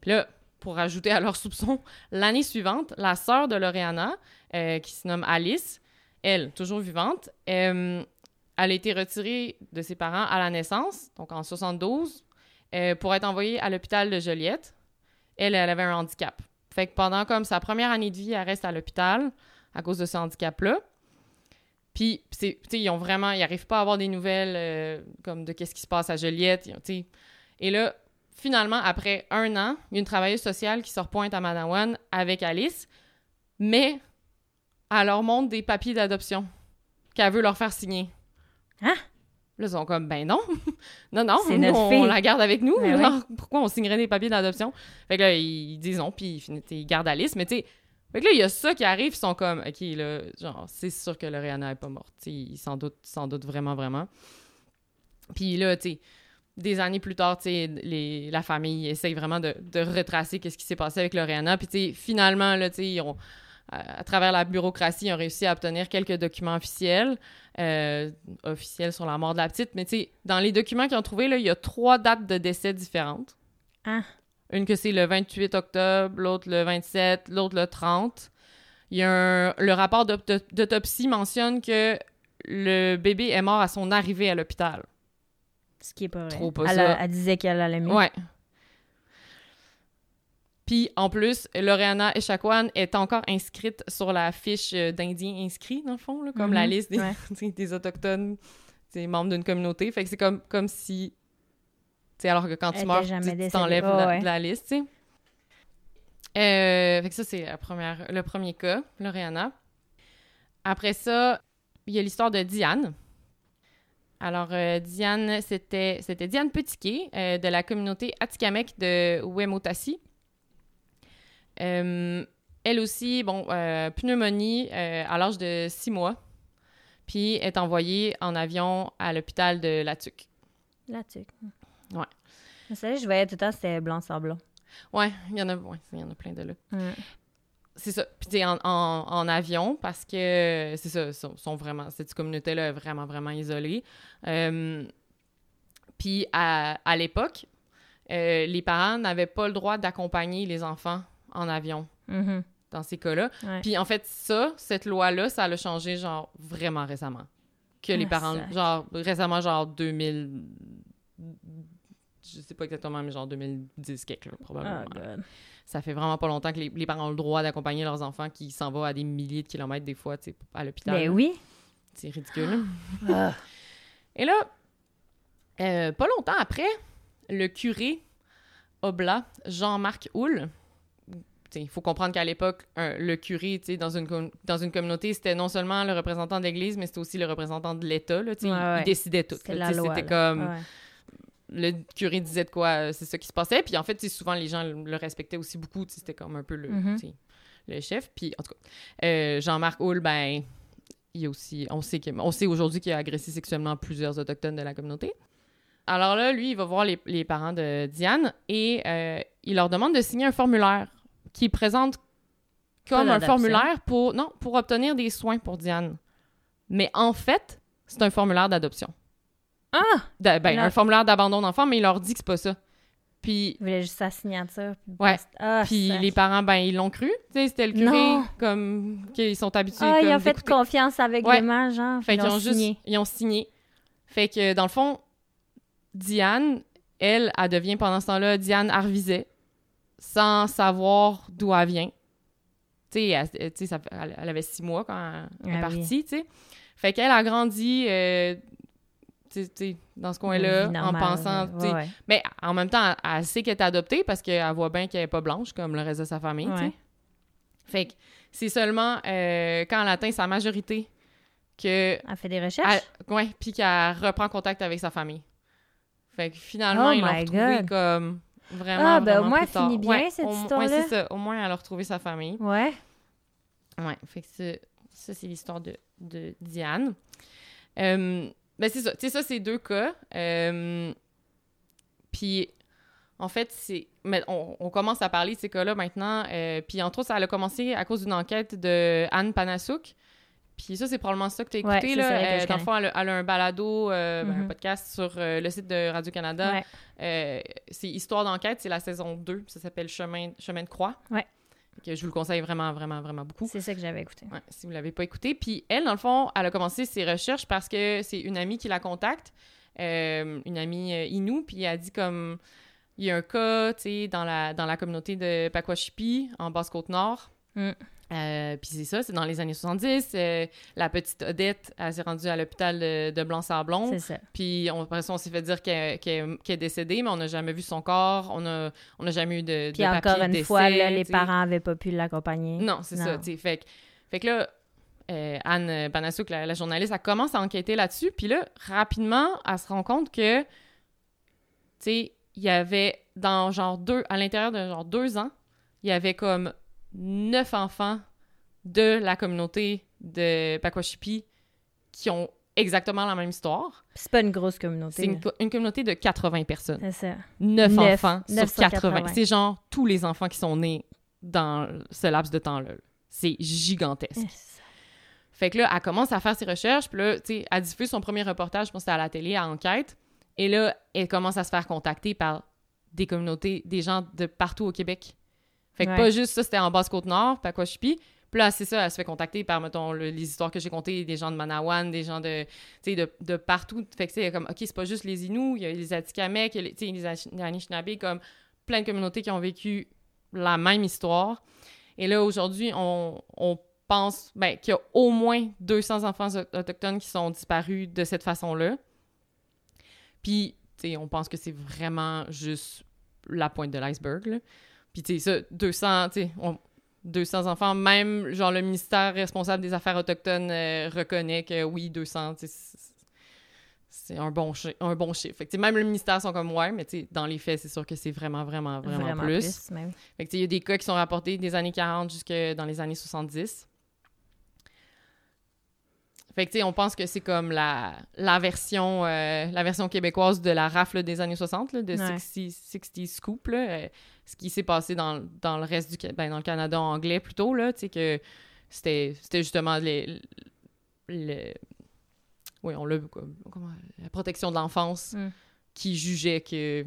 Puis là, pour ajouter à leurs soupçons, l'année suivante, la sœur de Loreana, euh, qui se nomme Alice, elle, toujours vivante, euh, elle a été retirée de ses parents à la naissance, donc en 72, euh, pour être envoyée à l'hôpital de Joliette. Elle, elle avait un handicap. Fait que pendant comme sa première année de vie, elle reste à l'hôpital à cause de ce handicap-là. Puis, c'est- ils ont vraiment, ils n'arrivent pas à avoir des nouvelles euh, comme de qu'est-ce qui se passe à Joliette. Et là, finalement, après un an, il y a une travailleuse sociale qui se repointe à Manawan avec Alice, mais elle leur montre des papiers d'adoption qu'elle veut leur faire signer. Hein? Là, ils sont comme, ben non, non, non, C'est nous, notre on, la garde avec nous. Ben Alors, pourquoi on signerait des papiers d'adoption? Fait que là, ils disent non, puis ils, ils gardent Alice, mais tu sais, fait que là, il y a ça qui arrive, ils sont comme, OK, là, genre, c'est sûr que Loreana est pas morte. Ils s'en doutent, vraiment, vraiment. Puis là, tu sais, des années plus tard, tu sais, la famille essaye vraiment de, retracer qu'est-ce qui s'est passé avec Loreana. Puis, tu sais, finalement, là, tu sais, ils ont, à, travers la bureaucratie, ils ont réussi à obtenir quelques documents officiels, euh, officiels sur la mort de la petite. Mais, tu sais, dans les documents qu'ils ont trouvés, il y a trois dates de décès différentes. Ah. Une que c'est le 28 octobre, l'autre le 27, l'autre le 30. Il y a un- le rapport d'aut- d'autopsie mentionne que le bébé est mort à son arrivée à l'hôpital. Ce qui est pas vrai. Trop pas elle, ça. elle disait qu'elle allait mieux. Ouais. Puis, en plus, Loreana Echaquan est encore inscrite sur la fiche euh, d'Indiens inscrits, dans le fond, là, comme la Mhm, liste des, ouais. des Autochtones, des membres d'une communauté. Fait que c'est comme, comme si... Alors que quand Elle tu meurs, tu t'enlèves ouais. de la liste. Euh, fait que ça, c'est la première, le premier cas, Loreana. Après ça, il y a l'histoire de Diane. Alors, euh, Diane, c'était c'était Diane Petitquet euh, de la communauté Atikamekw de Wemotassi. Euh, elle aussi, bon, pneumonie à l'âge de six mois, puis est envoyée en avion à l'hôpital de Latuc. Là-dessus. Ouais. Vous savez, je voyais tout le temps, c'était blanc sur blanc. Ouais, il y en a, ouais, il y en a plein de là. C'est ça. Puis t'es en, en, en avion parce que c'est ça, sont, sont vraiment cette communauté-là est vraiment vraiment isolée. Euh, puis à, à l'époque, euh, les parents n'avaient pas le droit d'accompagner les enfants en avion Mhm. dans ces cas-là. Ouais. Puis en fait, ça, cette loi-là, ça l'a changé genre vraiment récemment. Que les Ah, parents, genre récemment, genre 2000, je sais pas exactement, mais genre 2010 quelque, là, probablement. Oh, God. Ça fait vraiment pas longtemps que les, les parents ont le droit d'accompagner leurs enfants qui s'en vont à des milliers de kilomètres des fois, à l'hôpital. Ben oui. C'est ridicule. Ah. Et là, euh, pas longtemps après, le curé oblat Jean-Marc Houle, il faut comprendre qu'à l'époque, le curé, dans une, dans une communauté, c'était non seulement le représentant de l'Église, mais c'était aussi le représentant de l'État. Ouais, il, ouais. il décidait tout. C'était comme Ouais. Le curé disait de quoi, euh, c'est ça qui se passait. Puis en fait, souvent les gens le, le respectaient aussi beaucoup. C'était comme un peu le, Mhm. sais, le chef. Puis en tout cas, euh, Jean-Marc Houle, ben, il aussi, on sait, on sait aujourd'hui qu'il a agressé sexuellement plusieurs autochtones de la communauté. Alors là, lui, il va voir les, les parents de Diane et euh, il leur demande de signer un formulaire qui présente comme un formulaire pour, non, pour obtenir des soins pour Diane. Mais en fait, c'est un formulaire d'adoption. Ah! De- ben, Là- un formulaire d'abandon d'enfant, mais il leur dit que c'est pas ça. Puis, Il voulait juste sa signature. puis Ouais. Ah, puis les parents, ben, ils l'ont cru. Tu sais, c'était le curé, Non. comme, qu'ils sont habitués. Ah, il comme, a fait confiance avec Ouais. les mains, genre. Fait ils qu'ils ont ont juste, signé. ils ont signé. Fait que, dans le fond, Diane, elle, elle devient pendant ce temps-là Diane Arviset, sans savoir d'où elle vient. Tu sais, elle, elle, avait six mois quand elle est Ah oui. partie, tu sais. Fait qu'elle a grandi, euh, dans ce coin-là, en pensant, ouais, ouais. mais en même temps, elle, elle sait qu'elle est adoptée parce qu'elle voit bien qu'elle est pas blanche comme le reste de sa famille. Ouais. Fait que c'est seulement euh, quand elle atteint sa majorité que Elle fait des recherches? ouais, puis qu'elle reprend contact avec sa famille. Fait que finalement, Oh ils l'ont my retrouvé God. comme vraiment. Ah, ben, au moins, elle finit bien, cette histoire-là. C'est ça. Au moins, elle a retrouvé sa famille. Ouais. Ouais, fait que ça, c'est l'histoire de, de Diane. Euh, ben, c'est ça. Tu sais, ça, c'est deux cas. Euh, puis, en fait, c'est... Mais on, on commence à parler de ces cas-là maintenant. euh, puis, entre autres, ça a commencé à cause d'une enquête de Anne Panassouk. Puis ça, c'est probablement ça que tu as écouté. là. Euh, je dans le fond, elle, a- elle a un balado, euh, ben, un Mhm. podcast sur euh, le site de Radio-Canada. Ouais. C'est Histoire d'enquête, c'est la saison 2. Ça s'appelle Chemin, Chemin de croix. Ouais. Que je vous le conseille vraiment, vraiment, vraiment beaucoup. C'est ça que j'avais écouté. Ouais, si vous l'avez pas écouté. Puis elle, dans le fond, elle a commencé ses recherches parce que c'est une amie qui la contacte, euh, une amie euh, Inou, puis elle a dit comme il y a un cas, tu sais, dans la, dans la communauté de Pakwashipi, en Basse-Côte-Nord. Mm. Euh, puis c'est ça, c'est dans les années 70. euh, la petite Odette, elle s'est rendue à l'hôpital de, de Blanc-Sablon. C'est ça. Puis on, après ça, on s'est fait dire qu'elle qu'elle- qu'elle est décédée, mais on n'a jamais vu son corps. On n'a on a jamais eu de, Puis de encore papier une décès, fois, là, les parents avaient pas pu l'accompagner. Non, c'est ça, Non. tu sais. Fait, que- fait que là, euh, Anne Panassouk, la, la journaliste, elle commence à enquêter là-dessus. Puis là, rapidement, elle se rend compte que, tu sais, il y avait dans genre deux, à l'intérieur de genre deux ans, il y avait comme neuf enfants de la communauté de Pakwashipi qui ont exactement la même histoire. C'est pas une grosse C'est communauté. une, co- une communauté de 80 personnes. C'est ça. Neuf Neuf. enfants sur 80. 980. C'est genre tous les enfants qui sont nés dans ce laps de temps-là. là. C'est gigantesque. Yes. Fait que là, elle commence à faire ses recherches, puis là, tu sais, elle diffuse son premier reportage, je pense que à la télé, à Enquête, et là, elle commence à se faire contacter par des communautés, des gens de partout au Québec. Fait que Ouais. pas juste ça, c'était en Basse-Côte-Nord, Pakwashipi, puis là, c'est ça, elle se fait contacter par, mettons, le- les histoires que j'ai contées, des gens de Manawan, des gens de, de, de partout. Fait que c'est comme, OK, c'est pas juste les Inuits, il y a les Atikamekw, il y a les, les Anishinaabe, comme plein de communautés qui ont vécu la même histoire. Et là, aujourd'hui, on, on pense ben, qu'il y a au moins 200 enfants autochtones qui sont disparus de cette façon-là. Puis, tu sais, on pense que c'est vraiment juste la pointe de l'iceberg. Puis, tu sais, ça, 200, tu sais, 200 enfants, même, genre, le ministère responsable des Affaires autochtones euh, reconnaît que oui, 200, c'est un bon, un bon chiffre. Fait que, même le ministère sont comme ouais, mais dans les faits, c'est sûr que c'est vraiment, vraiment, vraiment, plus. fait que, il y a des cas qui sont rapportés des années 40 jusque dans les années 70. Fait que, on pense que c'est comme la, la version euh, la version québécoise de la rafle des années 60, de 60, Scoop, euh, ce qui s'est passé dans, dans, le reste du... Ben, dans le Canada anglais, plutôt, là, tu sais, que c'était justement les, les, oui, on l'a la protection de l'enfance mm. qui jugeait que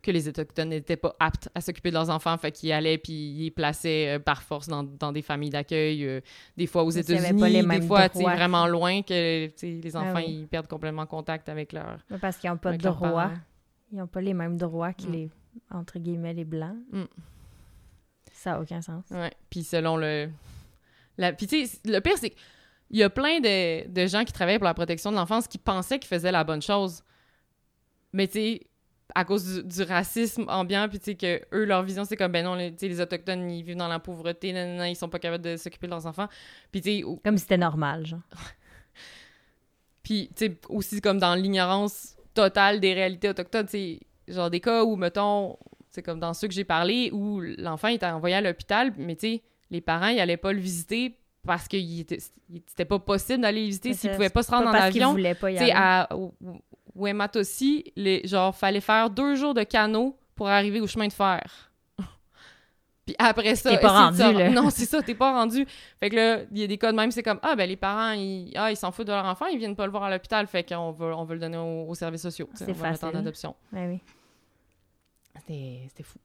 que les Autochtones n'étaient pas aptes à s'occuper de leurs enfants, fait qu'ils allaient puis ils les plaçaient euh, par force dans, dans, des familles d'accueil, euh, des fois aux États-Unis, des fois vraiment loin que les ah enfants ils perdent complètement contact avec leur Parce qu'ils n'ont pas de droits. Ils n'ont pas les mêmes droits que mm. les, entre guillemets, les Blancs. Mm. Ça n'a aucun sens. Ouais. Puis selon le... La... Puis tu sais, le pire, c'est il y a plein de, de, gens qui travaillent pour la protection de l'enfance qui pensaient qu'ils faisaient la bonne chose. Mais tu sais, à cause du, racisme ambiant, puis tu sais, que eux, leur vision, c'est comme, ben non, les, les Autochtones, ils vivent dans la pauvreté, non, ils sont pas capables de s'occuper de leurs enfants. Puis tu sais... Comme si c'était normal, genre. puis, tu sais, aussi comme dans l'ignorance totale des réalités autochtones, tu sais, genre des cas où, mettons, c'est comme dans ceux que j'ai parlé, où l'enfant était envoyé à l'hôpital, mais tu sais, les parents, ils allaient pas le visiter parce était, c'était pas possible d'aller visiter s'il pouvait pas se rendre en avion. Pas y aller. à aussi, les genre fallait faire deux jours de canot pour arriver au chemin de fer. Puis après ça, t'es pas rendu, là. non, c'est ça, t'es pas rendu. Fait que là, il y a des cas de même, c'est comme ah ben les parents ils ah, ils s'en foutent de leur enfant, ils viennent pas le voir à l'hôpital, fait qu'on veut on veut le donner aux, services sociaux, c'est facile. en adoption. Ben oui. C'était fou.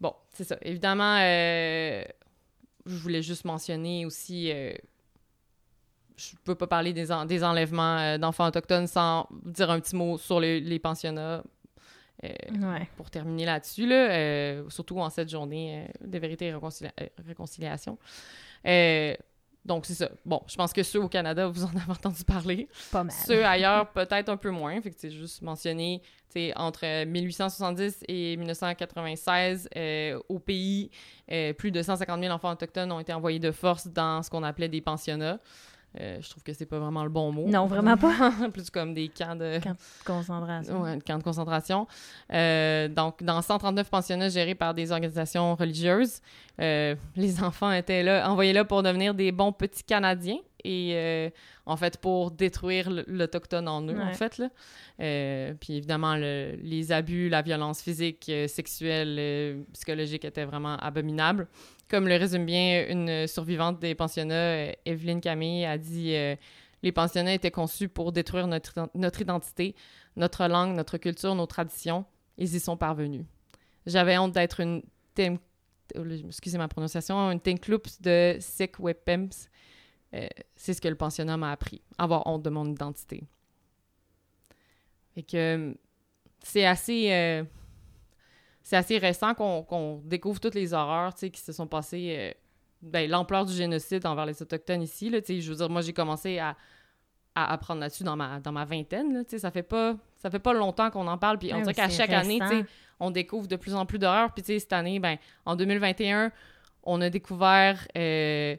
Bon, c'est ça. Évidemment euh, je voulais juste mentionner aussi. Euh, je peux pas parler des, des enlèvements euh, d'enfants autochtones sans dire un petit mot sur les, pensionnats. Euh, pour terminer là-dessus, là, surtout en cette journée de vérité et réconciliation. Donc, c'est ça. Bon, je pense que ceux au Canada, vous en avez entendu parler. Pas mal. Ceux ailleurs, peut-être un peu moins. Fait que c'est juste mentionné, entre 1870 et 1996, euh, au pays, euh, plus de 150 000 enfants autochtones ont été envoyés de force dans ce qu'on appelait des pensionnats. Euh, je trouve que c'est pas vraiment le bon mot. Non, vraiment pas. Plus comme des camps de... Camps de concentration. Ouais, camps de concentration. Euh, donc, dans 139 pensionnats gérés par des organisations religieuses, euh, les enfants étaient là, envoyés là pour devenir des bons petits Canadiens et, en fait, pour détruire l'Autochtone en eux, en fait. Là. puis, évidemment, les abus, la violence physique, sexuelle, psychologique étaient vraiment abominables. Comme le résume bien une survivante des pensionnats, euh, Evelyne Camille, a dit euh, Les pensionnats étaient conçus pour détruire notre, identité, notre langue, notre culture, nos traditions. Ils y sont parvenus. J'avais honte d'être une excusez ma prononciation, une tinkloups de sick wepems. Euh, c'est ce que le pensionnat m'a appris, avoir honte de mon identité. Et que c'est assez c'est assez récent qu'on découvre toutes les horreurs qui se sont passées. Euh, ben, l'ampleur du génocide envers les Autochtones ici. Là, je veux dire, moi, j'ai commencé à, à apprendre là-dessus dans ma, dans ma vingtaine. Là, ça fait pas ça fait pas longtemps qu'on en parle. Puis on dirait qu'à chaque année, on découvre de plus en plus d'horreurs. Puis cette année, ben, en 2021, on a découvert. Euh,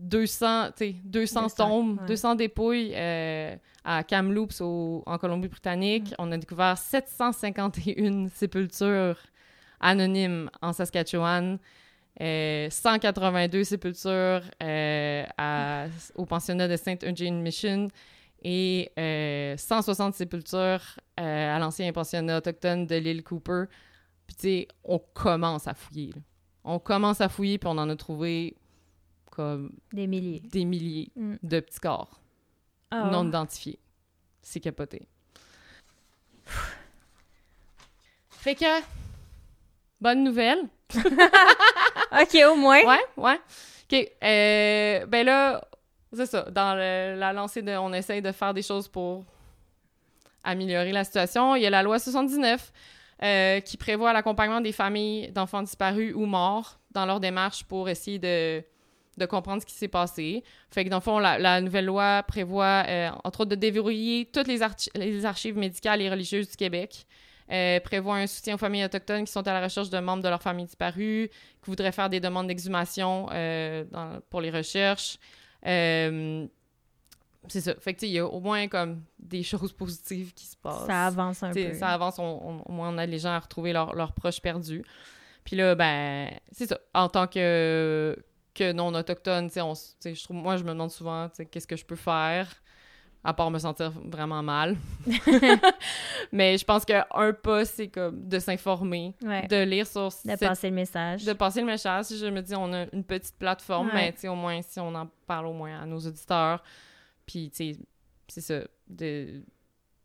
200, 200, tombes, 200 dépouilles euh, à Kamloops en Colombie-Britannique. On a découvert 751 sépultures anonymes en Saskatchewan. 182 euh, sépultures euh, au pensionnat de Saint Eugene Mission et 160 sépultures à l'ancien pensionnat autochtone de l'île Cooper. Puis, tu sais, on commence à fouiller. On commence à fouiller, puis on en a trouvé comme des milliers, des milliers mm. de petits corps ah. non identifiés. C'est capoté. fait que, bonne nouvelle. ok, au moins. Ouais, ouais. Ok, euh, ben là, c'est ça. Dans la lancée de, on essaye de faire des choses pour améliorer la situation. Il y a la loi 79 euh, qui prévoit l'accompagnement des familles d'enfants disparus ou morts dans leur démarche pour essayer de, de comprendre ce qui s'est passé. Fait que dans le fond, la, la nouvelle loi prévoit, euh, entre autres, de déverrouiller toutes les, archi- les archives médicales et religieuses du Québec. Euh, prévoit un soutien aux familles autochtones qui sont à la recherche de membres de leur famille disparus, qui voudraient faire des demandes d'exhumation euh, pour les recherches. Euh, c'est ça. Fait que, il y a au moins comme des choses positives qui se passent. Ça avance un T'sais, peu. Ça avance, on- on- au moins on aide les gens à retrouver leurs leurs proches perdus. Puis là, ben, c'est ça. En tant que, que non-autochtone, tu sais, on s- tu sais, je trouve, moi, je me demande souvent, tu sais, qu'est-ce que je peux faire, à part me sentir vraiment mal. Mais je pense qu'un pas, c'est comme de s'informer, Ouais. de lire sur De cette- passer le message. de passer le message. Je me dis, on a une petite plateforme, Ouais. mais tu sais, au moins, si on en parle au moins à nos auditeurs, puis tu sais, c'est ça, de,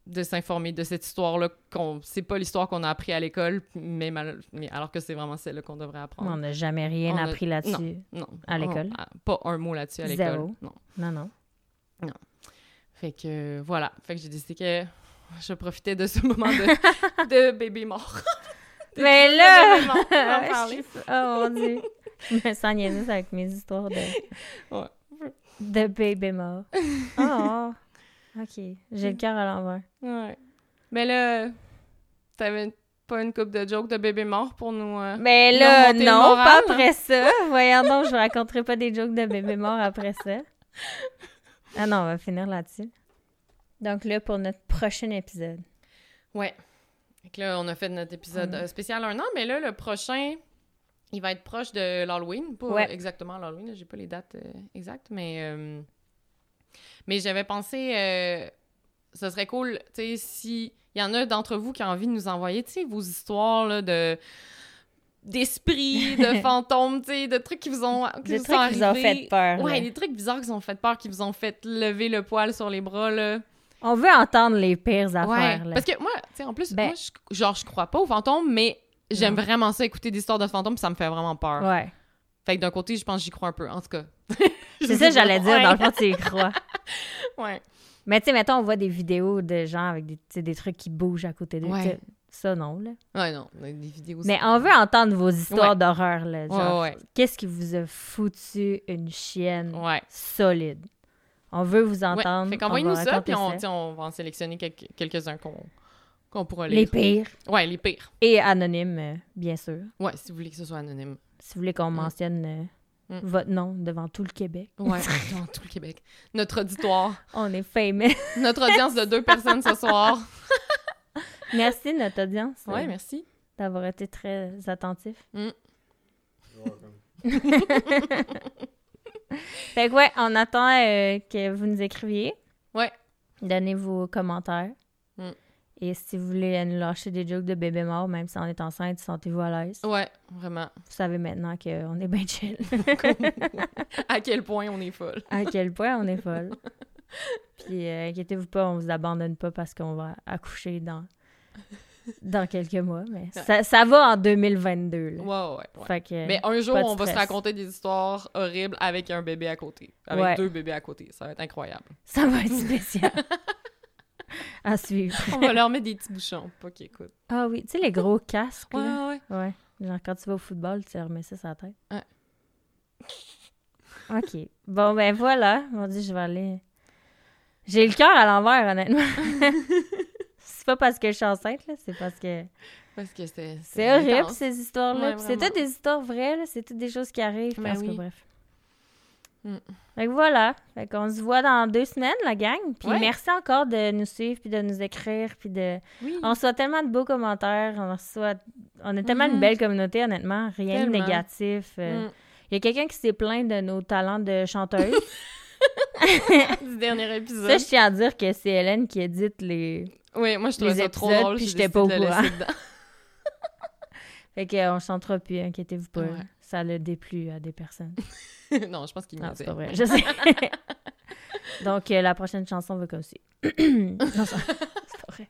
de s'informer de cette histoire-là, qu'on c'est pas l'histoire qu'on a appris à l'école, mais, mal- mais alors que c'est vraiment celle qu'on devrait apprendre. On n'a jamais rien On a- appris là-dessus. Non. À l'école? On- pas un mot là-dessus à Zéro. l'école. Non. Non, non. Fait que voilà. Fait que j'ai décidé que je profitais de ce moment de, de bébé mort. De Mais là! mort suis- Oh mon dieu. Je me sens niaiseuse avec mes histoires de, Ouais. de bébé mort. Oh! Ok. J'ai le cœur à l'envers. Ouais. Mais là, t'avais pas une coupe de jokes de bébé mort pour nous. euh, Mais là, non, moral, pas hein? après ça. Voyons donc, je raconterai pas des jokes de bébé mort après ça. Ah non, on va finir là-dessus. Donc là, pour notre prochain épisode. Ouais. Que là, on a fait notre épisode Mm. euh, spécial un an, mais là, le prochain, il va être proche de l'Halloween. Pas Ouais. exactement l'Halloween, là, j'ai pas les dates euh, exactes, mais. euh, Mais j'avais pensé. euh, Ce serait cool, tu sais, si. Il y en a d'entre vous qui ont envie de nous envoyer, tu sais, vos histoires, là, de d'esprits, de fantômes, tu sais, de trucs qui vous ont qui Des vous trucs sont qui vous ont fait peur. Ouais, là. des trucs bizarres qui vous ont fait peur, qui vous ont fait lever le poil sur les bras, là. On veut entendre les pires Ouais, affaires. là. parce que moi, tu sais, en plus, Ben- moi, je, genre, je crois pas aux fantômes, mais j'aime vraiment ça, écouter des histoires de fantômes, ça me fait vraiment peur. Ouais. Fait que d'un côté, je pense que j'y crois un peu, en tout cas. C'est ça que j'allais dire. Dans le fond, tu y crois. Ouais. Mais tu sais, mettons, on voit des vidéos de gens avec des, des trucs qui bougent à côté d'eux. Ouais. Ça, non, là. Ouais, non, des vidéos Mais on veut entendre vos histoires Ouais. d'horreur, là. Genre, Ouais, ouais, qu'est-ce qui vous a foutu une chienne solide? On veut vous entendre. Fait qu'envoyez-nous ça, puis on, va en sélectionner quelques- quelques-uns qu'on qu'on pourra Les lire. pires. Ouais, les pires. Et anonymes, euh, bien sûr. Ouais, si vous voulez que ce soit anonyme. Si vous voulez qu'on mentionne euh, Mm. votre nom devant tout le Québec. Ouais, dans tout le Québec. Notre auditoire. On est fameux. Notre audience de deux personnes ce soir. merci, notre audience, euh, Ouais, merci. d'avoir été très attentif. Fait que ouais, on attend euh, que vous nous écriviez. Ouais. Donnez vos commentaires. Mm. Et si vous voulez nous lâcher des jokes de bébé mort, même si on est enceinte, sentez-vous à l'aise. Ouais, vraiment. Vous savez maintenant qu'on est bien chill. À quel point on est folle. à quel point on est folle. Puis euh, inquiétez-vous pas, on vous abandonne pas parce qu'on va accoucher dans, dans quelques mois. Mais ça, ça va en 2022. là. Ouais, ouais, ouais. Fait que, Mais un jour, on va se raconter des histoires horribles avec un bébé à côté. Avec Ouais. deux bébés à côté. Ça va être incroyable. ça va être spécial. à suivre. On va leur mettre des petits bouchons, pas qu'ils écoutent. Ah oui, tu sais, les gros casques. Ouais, là. ouais. Ouais. Genre, quand tu vas au football, tu remets ça sur la tête. Ouais. OK. Bon, ben voilà. On dit, je vais aller. J'ai le cœur à l'envers, honnêtement. c'est pas parce que je suis enceinte, là. C'est parce que. Parce que c'était. C'est horrible, ces histoires-là. Ouais, c'est toutes des histoires vraies, là. C'est toutes des choses qui arrivent. Ben parce que, oui. bref. Mm. Fait que voilà. Fait qu'on se voit dans deux semaines, la gang. Puis Ouais. merci encore de nous suivre, puis de nous écrire, puis de... Oui. On reçoit tellement de beaux commentaires. On reçoit... On a tellement Mhm. une belle communauté, honnêtement. Rien de négatif. euh. Mm. Il y a quelqu'un qui s'est plaint de nos talents de chanteuse. Du dernier épisode. ça, je tiens à dire que c'est Hélène qui édite les... Oui, moi, je trouvais les ça trop drôle. puis j'étais pas au courant. Fait qu'on chantera plus, inquiétez-vous pas. Ouais. Ça le déplu à des personnes. non, je pense qu'il m'a c'est pas vrai, je sais. Donc, euh, la prochaine chanson va comme non, ça- c'est pas vrai.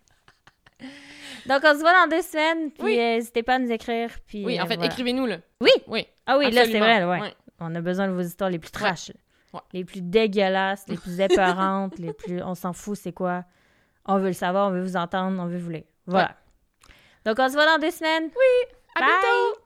Donc, on se voit dans deux semaines, puis Oui. euh, n'hésitez pas à nous écrire. Puis, Oui, en euh, fait, voilà. écrivez-nous, là. Oui. Oui. Ah oui, là, c'est vrai, ouais. Ouais. On a besoin de vos histoires les plus trash. Ouais. les plus dégueulasses, les plus épeurantes, les plus... On s'en fout, c'est quoi. On veut le savoir, on veut vous entendre, on veut vous lire. Voilà. Donc, on se voit dans deux semaines. Oui, à Bye. bientôt!